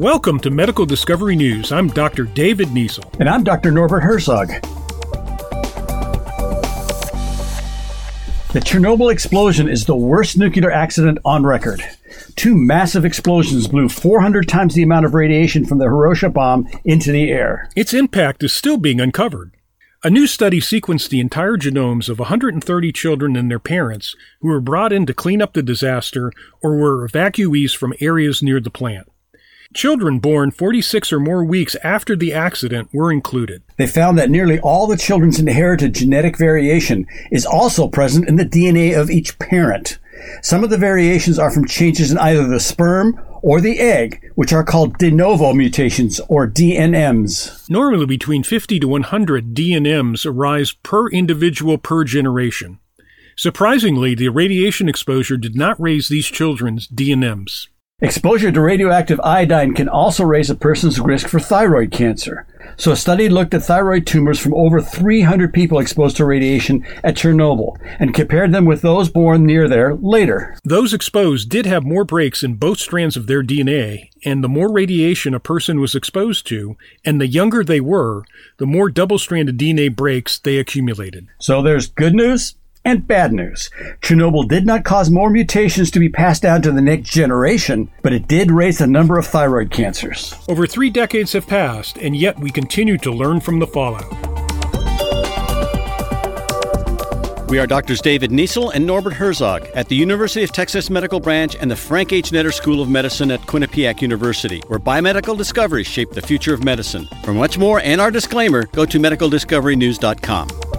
Welcome to Medical Discovery News. I'm Dr. David Niesel. And I'm Dr. Norbert Herzog. The Chernobyl explosion is the worst nuclear accident on record. Two massive explosions blew 400 times the amount of radiation from the Hiroshima bomb into the air. Its impact is still being uncovered. A new study sequenced the entire genomes of 130 children and their parents who were brought in to clean up the disaster or were evacuees from areas near the plant. Children born 46 or more weeks after the accident were included. They found that nearly all the children's inherited genetic variation is also present in the DNA of each parent. Some of the variations are from changes in either the sperm or the egg, which are called de novo mutations or DNMs. Normally, between 50 to 100 DNMs arise per individual per generation. Surprisingly, the radiation exposure did not raise these children's DNMs. Exposure to radioactive iodine can also raise a person's risk for thyroid cancer. So a study looked at thyroid tumors from over 300 people exposed to radiation at Chernobyl and compared them with those born near there later. Those exposed did have more breaks in both strands of their DNA, and the more radiation a person was exposed to, and the younger they were, the more double-stranded DNA breaks they accumulated. So there's good news and bad news. Chernobyl did not cause more mutations to be passed down to the next generation, but it did raise the number of thyroid cancers. Over three decades have passed, and yet we continue to learn from the fallout. We are Doctors David Niesel and Norbert Herzog at the University of Texas Medical Branch and the Frank H. Netter School of Medicine at Quinnipiac University, where biomedical discoveries shape the future of medicine. For much more and our disclaimer, go to medicaldiscoverynews.com.